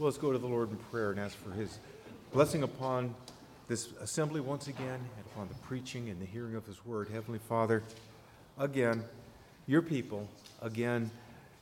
Well, let's go to the Lord in prayer and ask for his blessing upon this assembly once again and upon the preaching and the hearing of his word. Heavenly Father, again, your people, again,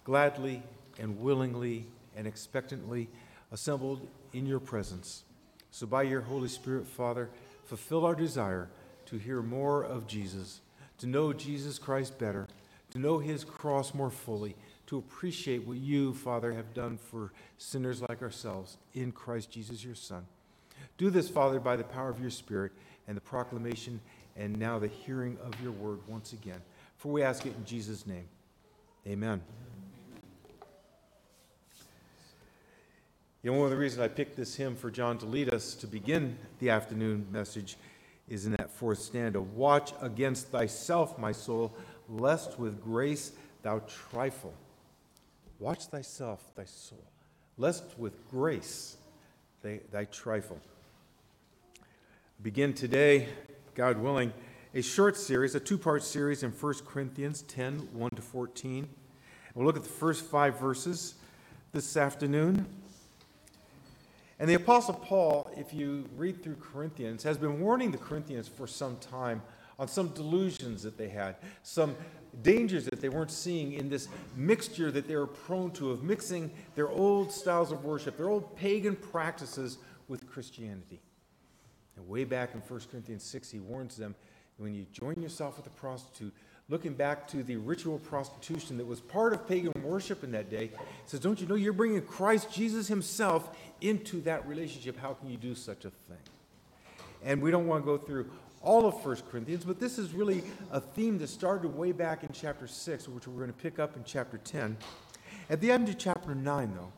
gladly and willingly and expectantly assembled in your presence. So, by your Holy Spirit, Father, fulfill our desire to hear more of Jesus, to know Jesus Christ better, to know his cross more fully to appreciate what you, Father, have done for sinners like ourselves in Christ Jesus, your Son. Do this, Father, by the power of your Spirit and the proclamation and now the hearing of your word once again. For we ask it in Jesus' name. Amen. You know, one of the reasons I picked this hymn for John to lead us to begin the afternoon message is in that fourth stanza Watch against thyself, my soul, lest with grace thou trifle. Watch thyself, thy soul, lest with grace they, thy trifle. Begin today, God willing, a short series, a two part series in 1 Corinthians 10 1 to 14. We'll look at the first five verses this afternoon. And the Apostle Paul, if you read through Corinthians, has been warning the Corinthians for some time on some delusions that they had, some dangers that they weren't seeing in this mixture that they were prone to of mixing their old styles of worship, their old pagan practices with Christianity. And way back in 1 Corinthians 6, he warns them when you join yourself with a prostitute, looking back to the ritual prostitution that was part of pagan worship in that day, says, Don't you know you're bringing Christ Jesus himself into that relationship? How can you do such a thing? And we don't want to go through all of 1 Corinthians, but this is really a theme that started way back in chapter 6, which we're going to pick up in chapter 10. At the end of chapter 9, though,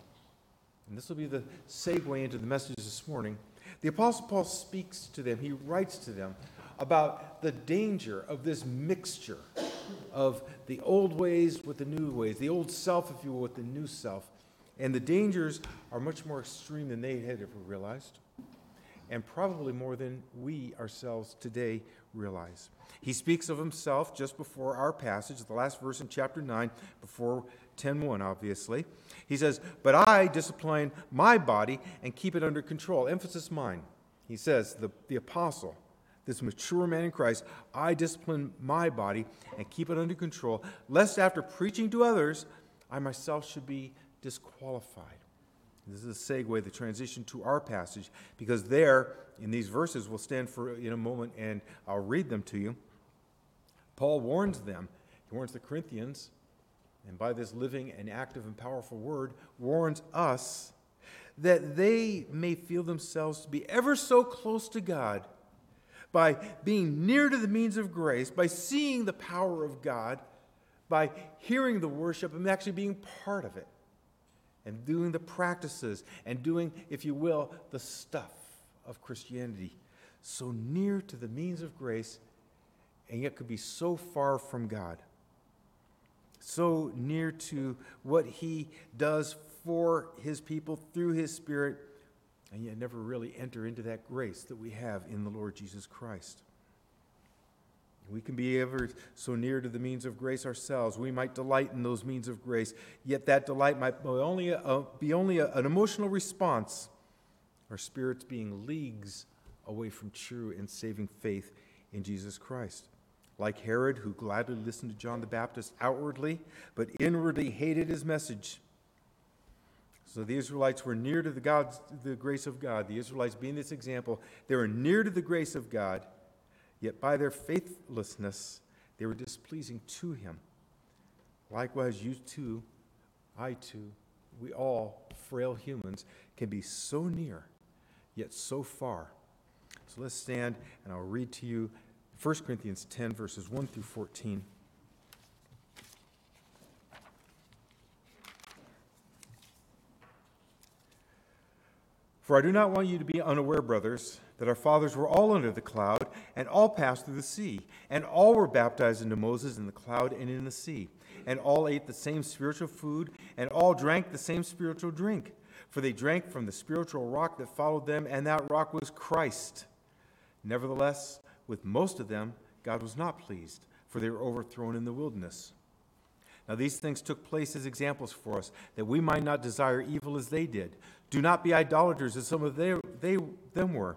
and this will be the segue into the message this morning, the Apostle Paul speaks to them, he writes to them about the danger of this mixture of the old ways with the new ways, the old self, if you will, with the new self. And the dangers are much more extreme than they had ever realized and probably more than we ourselves today realize. He speaks of himself just before our passage, the last verse in chapter 9, before 10:1 obviously. He says, "But I discipline my body and keep it under control." Emphasis mine. He says, the, the apostle, this mature man in Christ, I discipline my body and keep it under control, lest after preaching to others, I myself should be disqualified. This is a segue, the transition to our passage, because there, in these verses, we'll stand for in a moment and I'll read them to you. Paul warns them, he warns the Corinthians, and by this living and active and powerful word, warns us that they may feel themselves to be ever so close to God by being near to the means of grace, by seeing the power of God, by hearing the worship and actually being part of it and doing the practices and doing, if you will, the stuff of Christianity. So near to the means of grace, and yet could be so far from God. So near to what He does for His people through His Spirit, and yet never really enter into that grace that we have in the Lord Jesus Christ. We can be ever so near to the means of grace ourselves. We might delight in those means of grace, yet that delight might be only, be only an emotional response, our spirits being leagues away from true and saving faith in Jesus Christ. Like Herod, who gladly listened to John the Baptist outwardly, but inwardly hated his message. So the Israelites were near to the, God's, the grace of God. The Israelites, being this example, they were near to the grace of God Yet by their faithlessness, they were displeasing to him. Likewise, you too, I too, we all, frail humans, can be so near, yet so far. So let's stand and I'll read to you 1 Corinthians 10, verses 1 through 14. For I do not want you to be unaware, brothers that our fathers were all under the cloud, and all passed through the sea, and all were baptized into Moses in the cloud and in the sea, and all ate the same spiritual food, and all drank the same spiritual drink. For they drank from the spiritual rock that followed them, and that rock was Christ. Nevertheless, with most of them, God was not pleased, for they were overthrown in the wilderness. Now, these things took place as examples for us, that we might not desire evil as they did. Do not be idolaters as some of they, they, them were.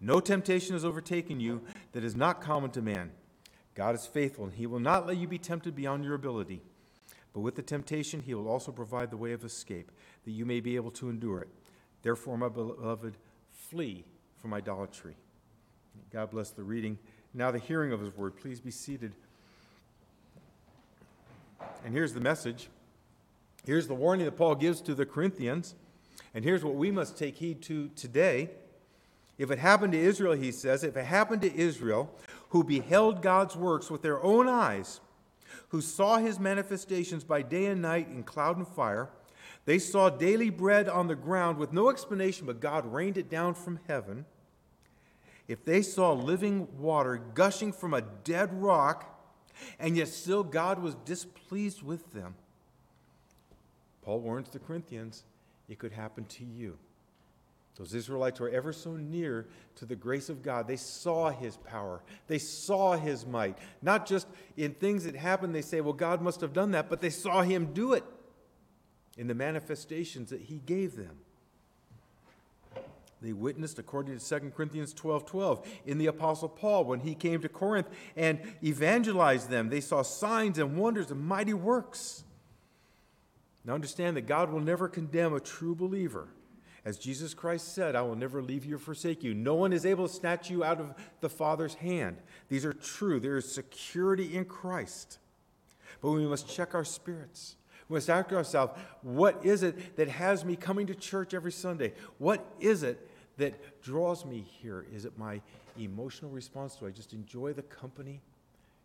No temptation has overtaken you that is not common to man. God is faithful, and he will not let you be tempted beyond your ability. But with the temptation, he will also provide the way of escape, that you may be able to endure it. Therefore, my beloved, flee from idolatry. God bless the reading. Now, the hearing of his word. Please be seated. And here's the message. Here's the warning that Paul gives to the Corinthians. And here's what we must take heed to today. If it happened to Israel, he says, if it happened to Israel, who beheld God's works with their own eyes, who saw his manifestations by day and night in cloud and fire, they saw daily bread on the ground with no explanation, but God rained it down from heaven. If they saw living water gushing from a dead rock, and yet still God was displeased with them, Paul warns the Corinthians it could happen to you. Those Israelites were ever so near to the grace of God. They saw his power, they saw his might. Not just in things that happened, they say, well, God must have done that, but they saw him do it in the manifestations that he gave them. They witnessed, according to 2 Corinthians 12 12, in the Apostle Paul when he came to Corinth and evangelized them. They saw signs and wonders and mighty works. Now understand that God will never condemn a true believer. As Jesus Christ said, I will never leave you or forsake you. No one is able to snatch you out of the Father's hand. These are true. There is security in Christ. But we must check our spirits. We must ask ourselves, what is it that has me coming to church every Sunday? What is it that draws me here? Is it my emotional response? Do I just enjoy the company?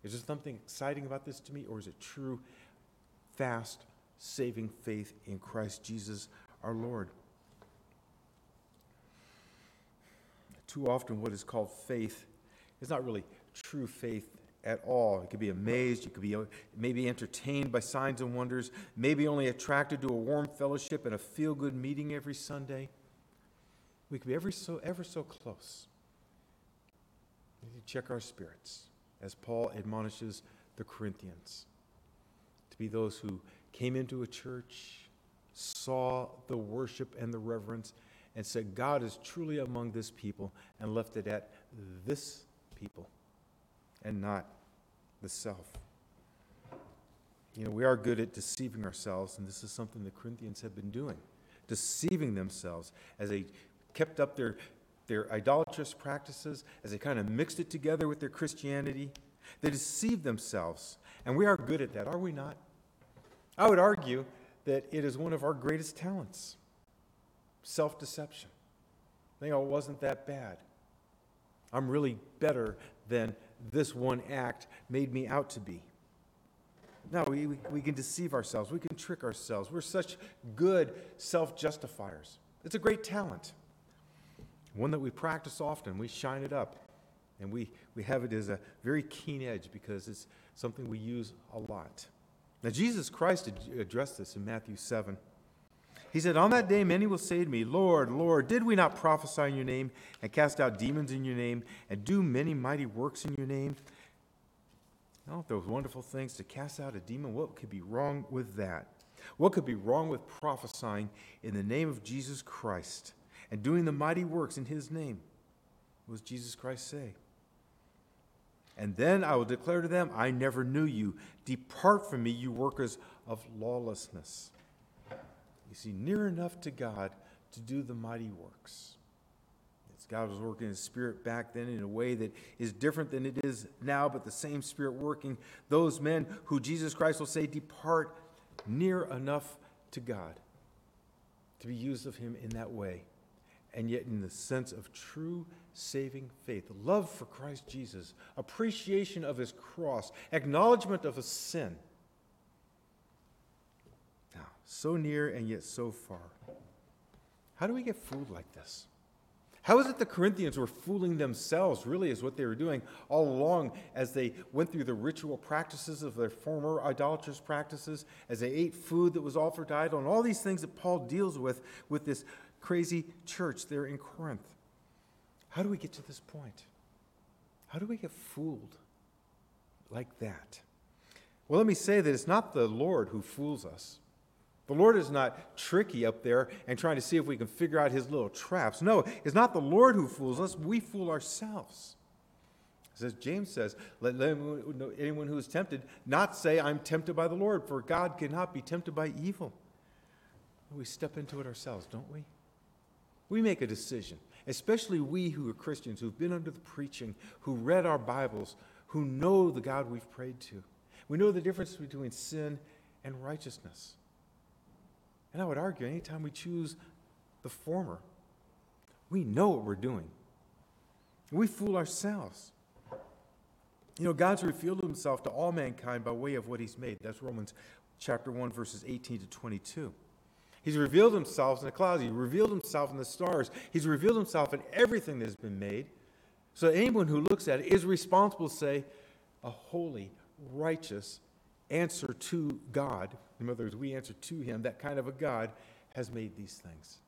Is there something exciting about this to me? Or is it true, fast, saving faith in Christ Jesus our Lord? Too often what is called faith is not really true faith at all. You could be amazed, you could be uh, maybe entertained by signs and wonders, maybe only attracted to a warm fellowship and a feel good meeting every Sunday. We could be ever so, ever so close. We need to check our spirits, as Paul admonishes the Corinthians, to be those who came into a church, saw the worship and the reverence, and said, God is truly among this people, and left it at this people and not the self. You know, we are good at deceiving ourselves, and this is something the Corinthians have been doing, deceiving themselves as they kept up their, their idolatrous practices, as they kind of mixed it together with their Christianity. They deceived themselves, and we are good at that, are we not? I would argue that it is one of our greatest talents self deception. They oh, it wasn't that bad. I'm really better than this one act made me out to be. No, we, we, we can deceive ourselves. We can trick ourselves. We're such good self justifiers. It's a great talent, one that we practice often. We shine it up, and we, we have it as a very keen edge because it's something we use a lot. Now, Jesus Christ addressed this in Matthew 7. He said, On that day, many will say to me, Lord, Lord, did we not prophesy in your name, and cast out demons in your name, and do many mighty works in your name? If those wonderful things to cast out a demon, what could be wrong with that? What could be wrong with prophesying in the name of Jesus Christ and doing the mighty works in his name? What does Jesus Christ say? And then I will declare to them, I never knew you. Depart from me, you workers of lawlessness. You see, near enough to God to do the mighty works. It's God was working His Spirit back then in a way that is different than it is now, but the same Spirit working. Those men who Jesus Christ will say, Depart near enough to God to be used of Him in that way, and yet in the sense of true saving faith, love for Christ Jesus, appreciation of His cross, acknowledgement of a sin so near and yet so far. How do we get fooled like this? How is it the Corinthians were fooling themselves, really, is what they were doing all along as they went through the ritual practices of their former idolatrous practices, as they ate food that was offered to idol, and all these things that Paul deals with with this crazy church there in Corinth. How do we get to this point? How do we get fooled like that? Well, let me say that it's not the Lord who fools us. The Lord is not tricky up there and trying to see if we can figure out his little traps. No, it's not the Lord who fools us, we fool ourselves. As James says, let anyone who is tempted not say, I'm tempted by the Lord, for God cannot be tempted by evil. We step into it ourselves, don't we? We make a decision, especially we who are Christians, who've been under the preaching, who read our Bibles, who know the God we've prayed to. We know the difference between sin and righteousness. And I would argue, anytime we choose the former, we know what we're doing. We fool ourselves. You know, God's revealed himself to all mankind by way of what he's made. That's Romans chapter 1, verses 18 to 22. He's revealed himself in the clouds. He's revealed himself in the stars. He's revealed himself in everything that has been made. So anyone who looks at it is responsible to say, a holy, righteous answer to God in other words, we answer to him. That kind of a God has made these things.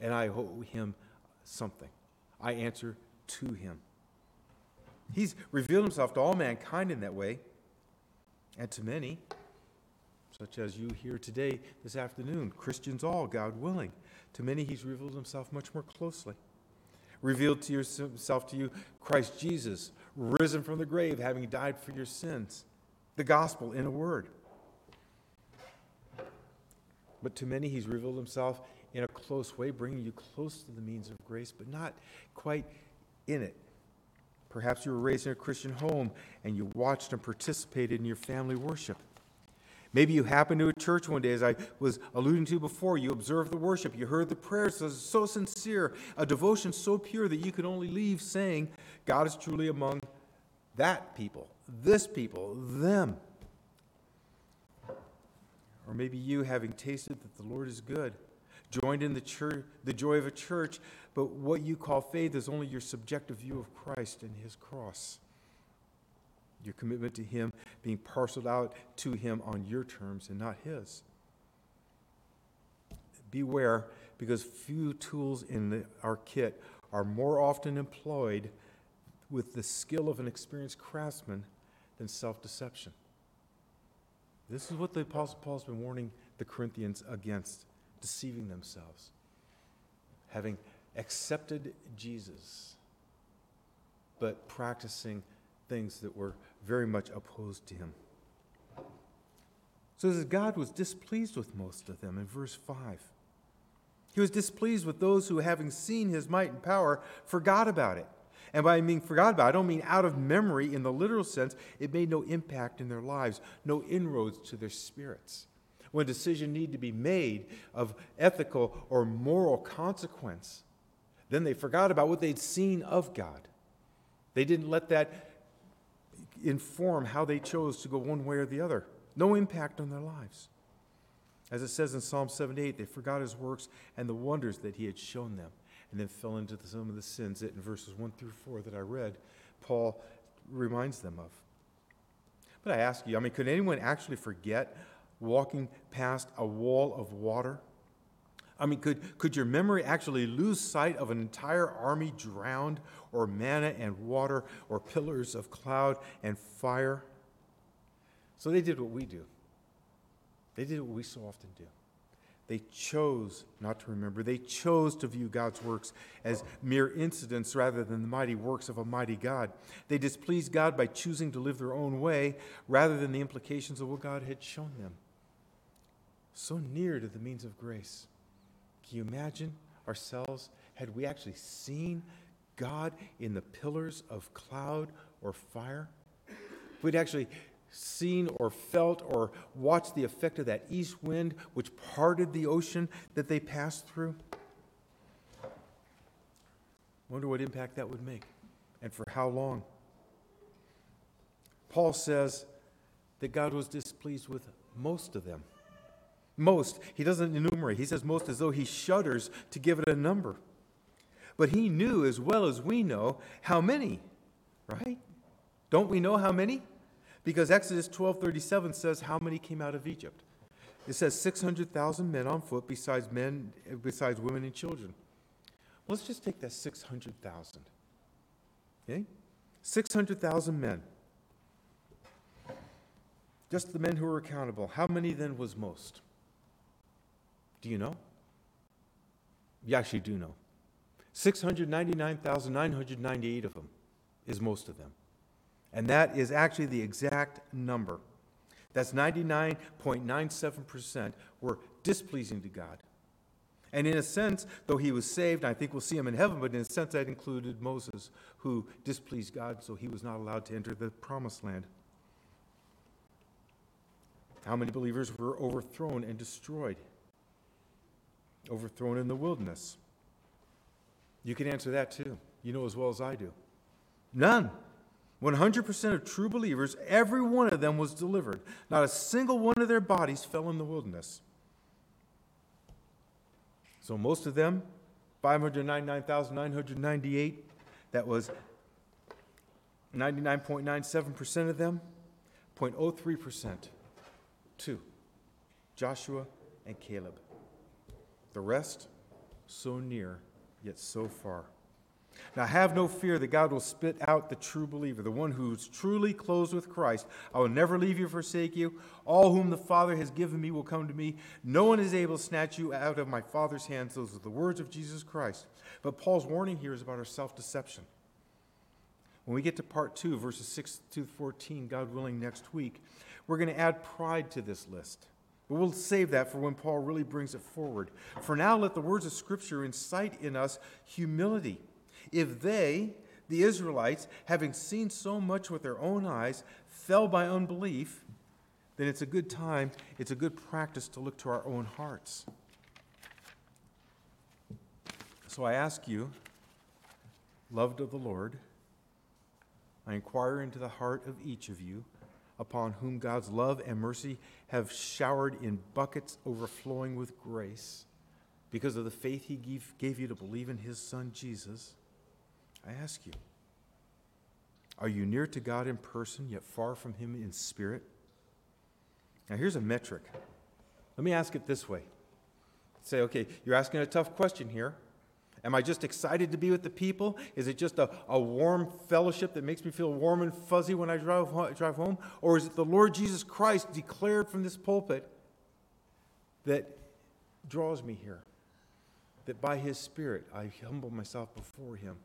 And I owe him something. I answer to him. He's revealed himself to all mankind in that way, and to many, such as you here today, this afternoon, Christians all, God willing. To many, he's revealed himself much more closely. Revealed to yourself to you Christ Jesus, risen from the grave, having died for your sins. The gospel in a word. But to many, he's revealed himself in a close way, bringing you close to the means of grace, but not quite in it. Perhaps you were raised in a Christian home and you watched and participated in your family worship. Maybe you happened to a church one day, as I was alluding to before. You observed the worship, you heard the prayers so sincere, a devotion so pure that you could only leave saying, God is truly among that people, this people, them. Or maybe you, having tasted that the Lord is good, joined in the, church, the joy of a church, but what you call faith is only your subjective view of Christ and his cross. Your commitment to him being parceled out to him on your terms and not his. Beware, because few tools in the, our kit are more often employed with the skill of an experienced craftsman than self deception. This is what the Apostle Paul's been warning the Corinthians against deceiving themselves. Having accepted Jesus, but practicing things that were very much opposed to him. So as God was displeased with most of them in verse 5. He was displeased with those who, having seen his might and power, forgot about it. And by being forgot about, I don't mean out of memory in the literal sense. It made no impact in their lives, no inroads to their spirits. When a decision needed to be made of ethical or moral consequence, then they forgot about what they'd seen of God. They didn't let that inform how they chose to go one way or the other. No impact on their lives. As it says in Psalm 78, they forgot his works and the wonders that he had shown them and then fell into the, some of the sins that in verses 1 through 4 that I read, Paul reminds them of. But I ask you, I mean, could anyone actually forget walking past a wall of water? I mean, could, could your memory actually lose sight of an entire army drowned, or manna and water, or pillars of cloud and fire? So they did what we do. They did what we so often do. They chose not to remember. They chose to view God's works as mere incidents rather than the mighty works of a mighty God. They displeased God by choosing to live their own way rather than the implications of what God had shown them. So near to the means of grace. Can you imagine ourselves had we actually seen God in the pillars of cloud or fire? If we'd actually seen or felt or watched the effect of that east wind which parted the ocean that they passed through? Wonder what impact that would make and for how long. Paul says that God was displeased with most of them. Most, he doesn't enumerate. He says most as though he shudders to give it a number. But he knew as well as we know how many, right? Don't we know how many? Because Exodus 12:37 says how many came out of Egypt. It says 600,000 men on foot besides men besides women and children. Let's just take that 600,000. Okay? 600,000 men. Just the men who were accountable. How many then was most? Do you know? You actually do know. 699,998 of them is most of them. And that is actually the exact number. That's 99.97% were displeasing to God. And in a sense, though he was saved, I think we'll see him in heaven, but in a sense that included Moses, who displeased God, so he was not allowed to enter the promised land. How many believers were overthrown and destroyed? Overthrown in the wilderness. You can answer that too. You know as well as I do. None. 100% of true believers, every one of them was delivered. Not a single one of their bodies fell in the wilderness. So most of them, 599,998, that was 99.97% of them, 0.03%, two, Joshua and Caleb. The rest, so near, yet so far. Now, have no fear that God will spit out the true believer, the one who's truly clothed with Christ. I will never leave you, forsake you. All whom the Father has given me will come to me. No one is able to snatch you out of my Father's hands. Those are the words of Jesus Christ. But Paul's warning here is about our self deception. When we get to part two, verses 6 to 14, God willing, next week, we're going to add pride to this list. But we'll save that for when Paul really brings it forward. For now, let the words of Scripture incite in us humility if they, the Israelites, having seen so much with their own eyes, fell by unbelief, then it's a good time, it's a good practice to look to our own hearts. So I ask you, loved of the Lord, I inquire into the heart of each of you, upon whom God's love and mercy have showered in buckets overflowing with grace, because of the faith He gave, gave you to believe in His Son Jesus. I ask you, are you near to God in person, yet far from Him in spirit? Now, here's a metric. Let me ask it this way Say, okay, you're asking a tough question here. Am I just excited to be with the people? Is it just a, a warm fellowship that makes me feel warm and fuzzy when I drive, drive home? Or is it the Lord Jesus Christ declared from this pulpit that draws me here? That by His Spirit I humble myself before Him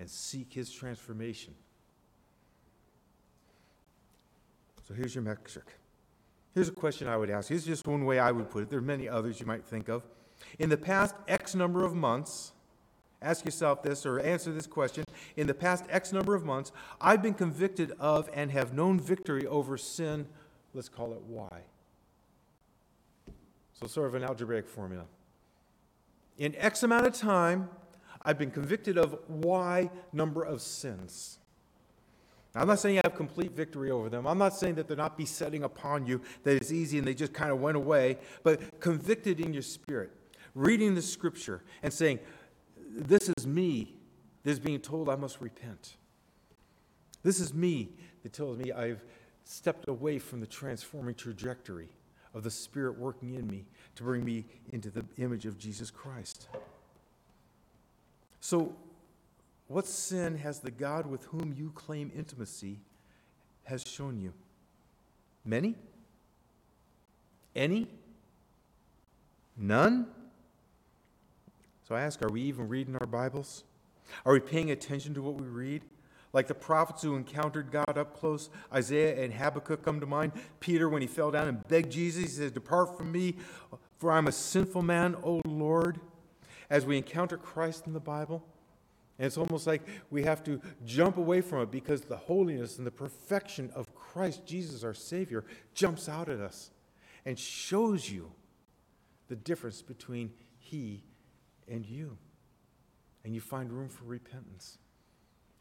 and seek his transformation. So here's your metric. Here's a question I would ask. Here's just one way I would put it. There are many others you might think of. In the past X number of months, ask yourself this or answer this question. In the past X number of months, I've been convicted of and have known victory over sin, let's call it Y. So, sort of an algebraic formula. In X amount of time, I've been convicted of Y number of sins. Now, I'm not saying you have complete victory over them. I'm not saying that they're not besetting upon you, that it's easy and they just kind of went away, but convicted in your spirit, reading the scripture and saying, This is me that is being told I must repent. This is me that tells me I've stepped away from the transforming trajectory of the Spirit working in me to bring me into the image of Jesus Christ. So, what sin has the God with whom you claim intimacy has shown you? Many? Any? None? So I ask, are we even reading our Bibles? Are we paying attention to what we read? Like the prophets who encountered God up close, Isaiah and Habakkuk come to mind. Peter, when he fell down and begged Jesus, he said, Depart from me, for I'm a sinful man, O Lord as we encounter Christ in the Bible. And it's almost like we have to jump away from it because the holiness and the perfection of Christ Jesus, our Savior, jumps out at us and shows you the difference between He and you. And you find room for repentance.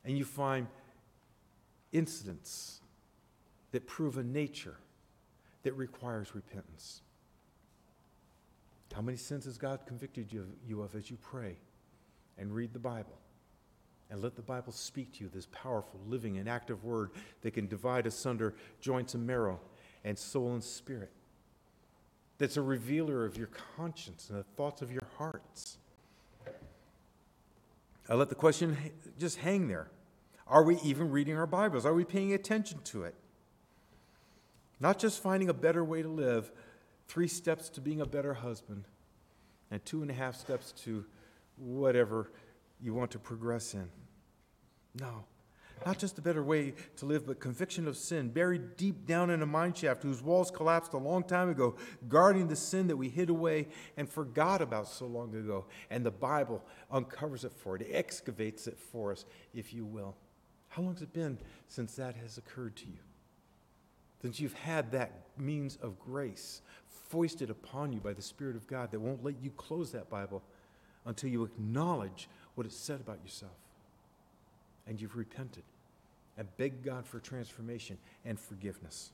And you find incidents that prove a nature that requires repentance. How many sins has God convicted you of, you of as you pray and read the Bible? And let the Bible speak to you, this powerful, living, and active word that can divide asunder joints and marrow and soul and spirit. That's a revealer of your conscience and the thoughts of your hearts. I let the question just hang there. Are we even reading our Bibles? Are we paying attention to it? Not just finding a better way to live, three steps to being a better husband, and two and a half steps to whatever you want to progress in. No. Not just a better way to live, but conviction of sin, buried deep down in a mine shaft whose walls collapsed a long time ago, guarding the sin that we hid away and forgot about so long ago. And the Bible uncovers it for it, it excavates it for us, if you will. How long has it been since that has occurred to you? Since you've had that means of grace foisted upon you by the Spirit of God that won't let you close that Bible until you acknowledge what it said about yourself and you've repented and begged God for transformation and forgiveness.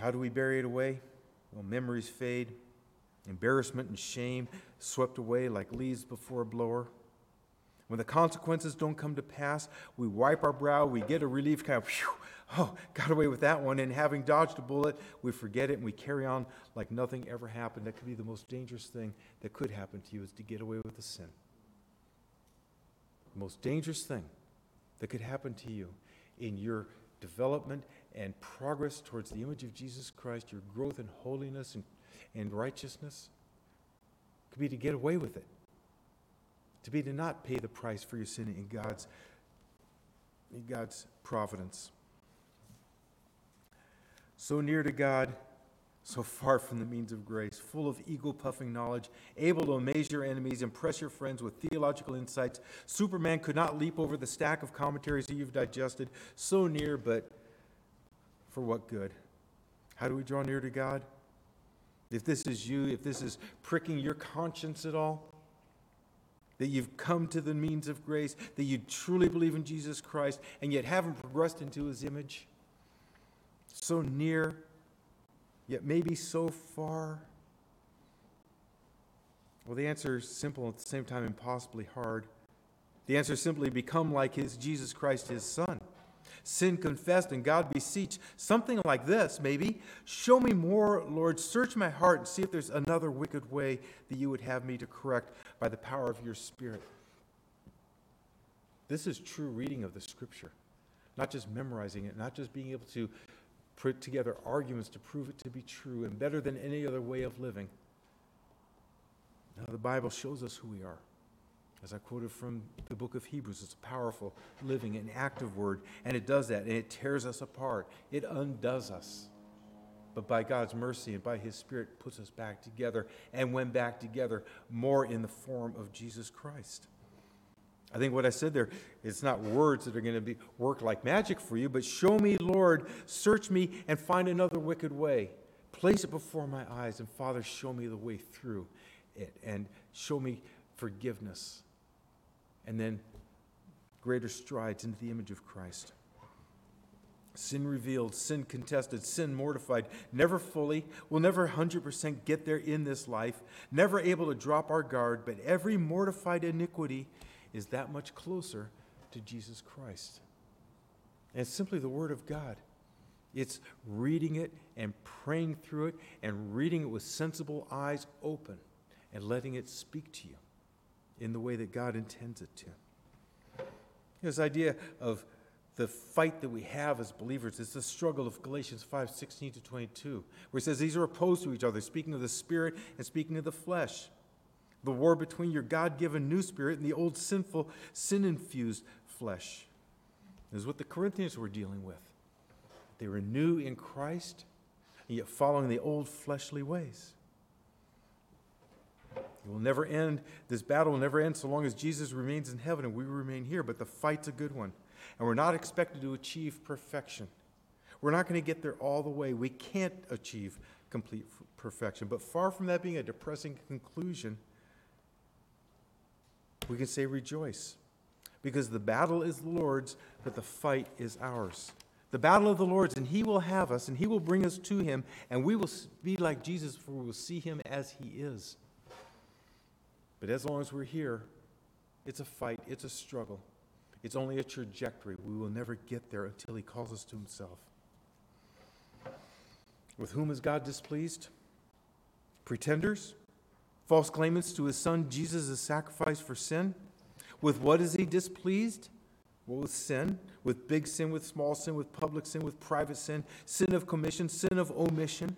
How do we bury it away? Well, memories fade, embarrassment and shame swept away like leaves before a blower. When the consequences don't come to pass, we wipe our brow, we get a relief, kind of, whew, oh, got away with that one. And having dodged a bullet, we forget it and we carry on like nothing ever happened. That could be the most dangerous thing that could happen to you is to get away with a sin. The most dangerous thing that could happen to you in your development and progress towards the image of Jesus Christ, your growth in holiness and, and righteousness, could be to get away with it. To be to not pay the price for your sin in God's, in God's providence so near to God, so far from the means of grace, full of ego puffing knowledge, able to amaze your enemies, impress your friends with theological insights. Superman could not leap over the stack of commentaries that you've digested. So near, but for what good? How do we draw near to God? If this is you, if this is pricking your conscience at all, that you've come to the means of grace, that you truly believe in Jesus Christ, and yet haven't progressed into his image, so near, yet maybe so far? Well, the answer is simple at the same time impossibly hard. The answer is simply become like his Jesus Christ, his Son. Sin confessed and God beseech. Something like this, maybe. Show me more, Lord. Search my heart and see if there's another wicked way that you would have me to correct by the power of your Spirit. This is true reading of the Scripture, not just memorizing it, not just being able to put together arguments to prove it to be true and better than any other way of living. Now, the Bible shows us who we are. As I quoted from the book of Hebrews, it's a powerful, living, and active word, and it does that, and it tears us apart. It undoes us. But by God's mercy and by His Spirit, puts us back together, and when back together, more in the form of Jesus Christ. I think what I said there, it's not words that are going to be work like magic for you, but show me, Lord, search me and find another wicked way. Place it before my eyes, and Father, show me the way through it, and show me forgiveness, and then greater strides into the image of Christ. Sin revealed, sin contested, sin mortified, never fully, we'll never 100% get there in this life, never able to drop our guard, but every mortified iniquity is that much closer to Jesus Christ. And it's simply the Word of God. It's reading it and praying through it and reading it with sensible eyes open and letting it speak to you in the way that God intends it to. This idea of the fight that we have as believers is the struggle of Galatians 5 16 to 22, where it says these are opposed to each other, speaking of the spirit and speaking of the flesh the war between your God given new spirit and the old sinful, sin infused flesh. This is what the Corinthians were dealing with. They were new in Christ, and yet following the old fleshly ways. It will never end. This battle will never end so long as Jesus remains in heaven and we remain here. But the fight's a good one. And we're not expected to achieve perfection. We're not going to get there all the way. We can't achieve complete perfection. But far from that being a depressing conclusion, we can say rejoice because the battle is the Lord's, but the fight is ours. the battle of the Lord's, and He will have us, and He will bring us to Him, and we will be like Jesus, for we will see Him as He is. But as long as we're here, it's a fight, it's a struggle. It's only a trajectory. We will never get there until He calls us to Himself. With whom is God displeased? Pretenders? False claimants to His Son Jesus' sacrifice for sin? With what is He displeased? Well, with sin, with big sin, with small sin, with public sin, with private sin, sin of commission, sin of omission.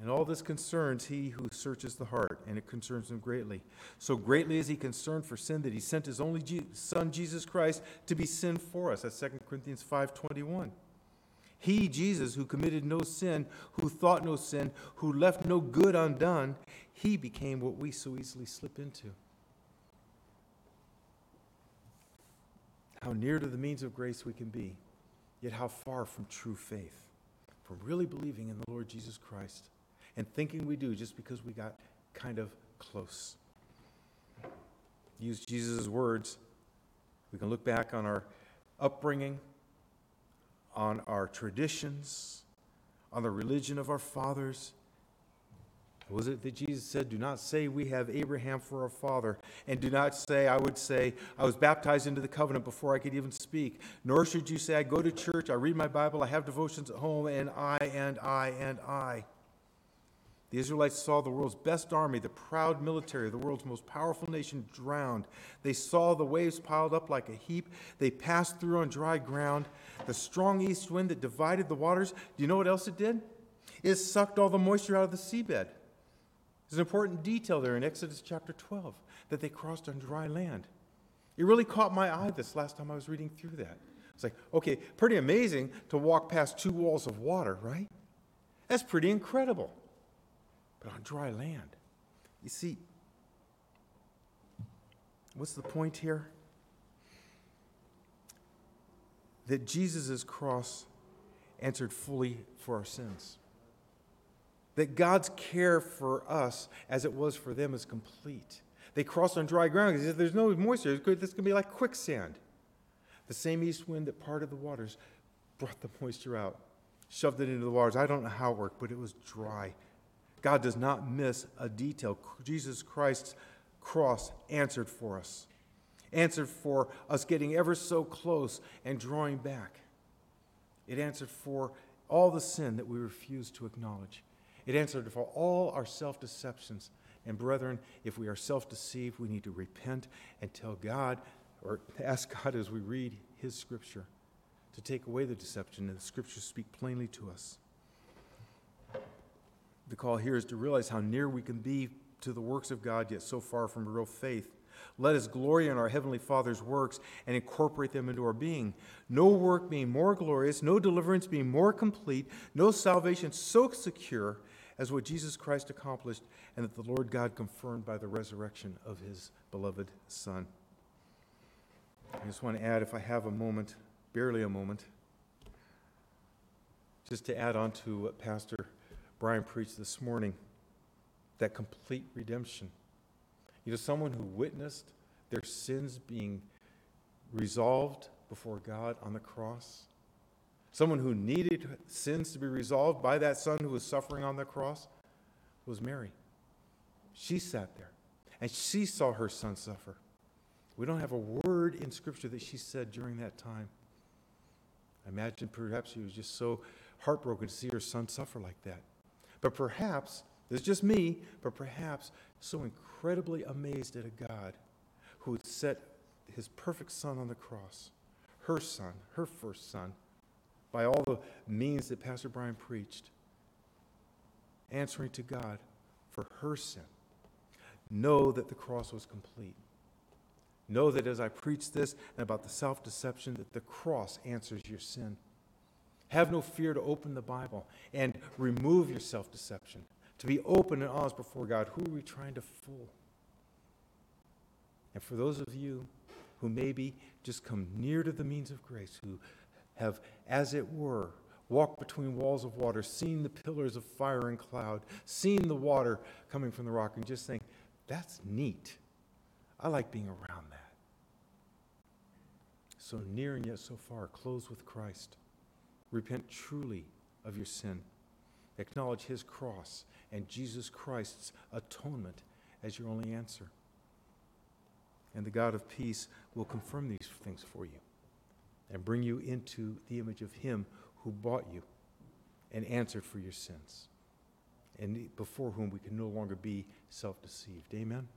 And all this concerns he who searches the heart, and it concerns him greatly. So greatly is he concerned for sin that he sent his only Son, Jesus Christ, to be sin for us. That's 2 Corinthians 5.21. He, Jesus, who committed no sin, who thought no sin, who left no good undone, he became what we so easily slip into. How near to the means of grace we can be, yet how far from true faith, from really believing in the Lord Jesus Christ and thinking we do just because we got kind of close. Use Jesus' words. We can look back on our upbringing, on our traditions, on the religion of our fathers. Was it that Jesus said, Do not say we have Abraham for our father, and do not say, I would say, I was baptized into the covenant before I could even speak. Nor should you say, I go to church, I read my Bible, I have devotions at home, and I, and I, and I. The Israelites saw the world's best army, the proud military, the world's most powerful nation, drowned. They saw the waves piled up like a heap. They passed through on dry ground. The strong east wind that divided the waters, do you know what else it did? It sucked all the moisture out of the seabed. There's an important detail there in Exodus chapter 12 that they crossed on dry land. It really caught my eye this last time I was reading through that. It's like, okay, pretty amazing to walk past two walls of water, right? That's pretty incredible but on dry land. You see, what's the point here? That Jesus' cross answered fully for our sins. That God's care for us, as it was for them, is complete. They crossed on dry ground because there's no moisture. This to be like quicksand. The same east wind that parted the waters brought the moisture out, shoved it into the waters. I don't know how it worked, but it was dry God does not miss a detail. Jesus Christ's cross answered for us, answered for us getting ever so close and drawing back. It answered for all the sin that we refuse to acknowledge. It answered for all our self deceptions. And brethren, if we are self deceived, we need to repent and tell God, or ask God as we read His scripture, to take away the deception, and the scriptures speak plainly to us. The call here is to realize how near we can be to the works of God, yet so far from real faith. Let us glory in our Heavenly Father's works and incorporate them into our being. No work being more glorious, no deliverance being more complete, no salvation so secure as what Jesus Christ accomplished and that the Lord God confirmed by the resurrection of his beloved Son. I just want to add, if I have a moment, barely a moment, just to add on to what Pastor Brian preached this morning that complete redemption. You know, someone who witnessed their sins being resolved before God on the cross, someone who needed sins to be resolved by that son who was suffering on the cross was Mary. She sat there and she saw her son suffer. We don't have a word in Scripture that she said during that time. I imagine perhaps she was just so heartbroken to see her son suffer like that. But perhaps, this is just me, but perhaps so incredibly amazed at a God who set his perfect son on the cross, her son, her first son, by all the means that Pastor Brian preached, answering to God for her sin. Know that the cross was complete. Know that as I preach this and about the self deception, that the cross answers your sin. Have no fear to open the Bible and remove your self deception. To be open and honest before God. Who are we trying to fool? And for those of you who maybe just come near to the means of grace, who have, as it were, walked between walls of water, seen the pillars of fire and cloud, seen the water coming from the rock, and just think, that's neat. I like being around that. so near and yet so far, close with Christ. Repent truly of your sin. Acknowledge his cross and Jesus Christ's atonement as your only answer. And the God of peace will confirm these things for you and bring you into the image of him who bought you and answered for your sins, and before whom we can no longer be self deceived. Amen.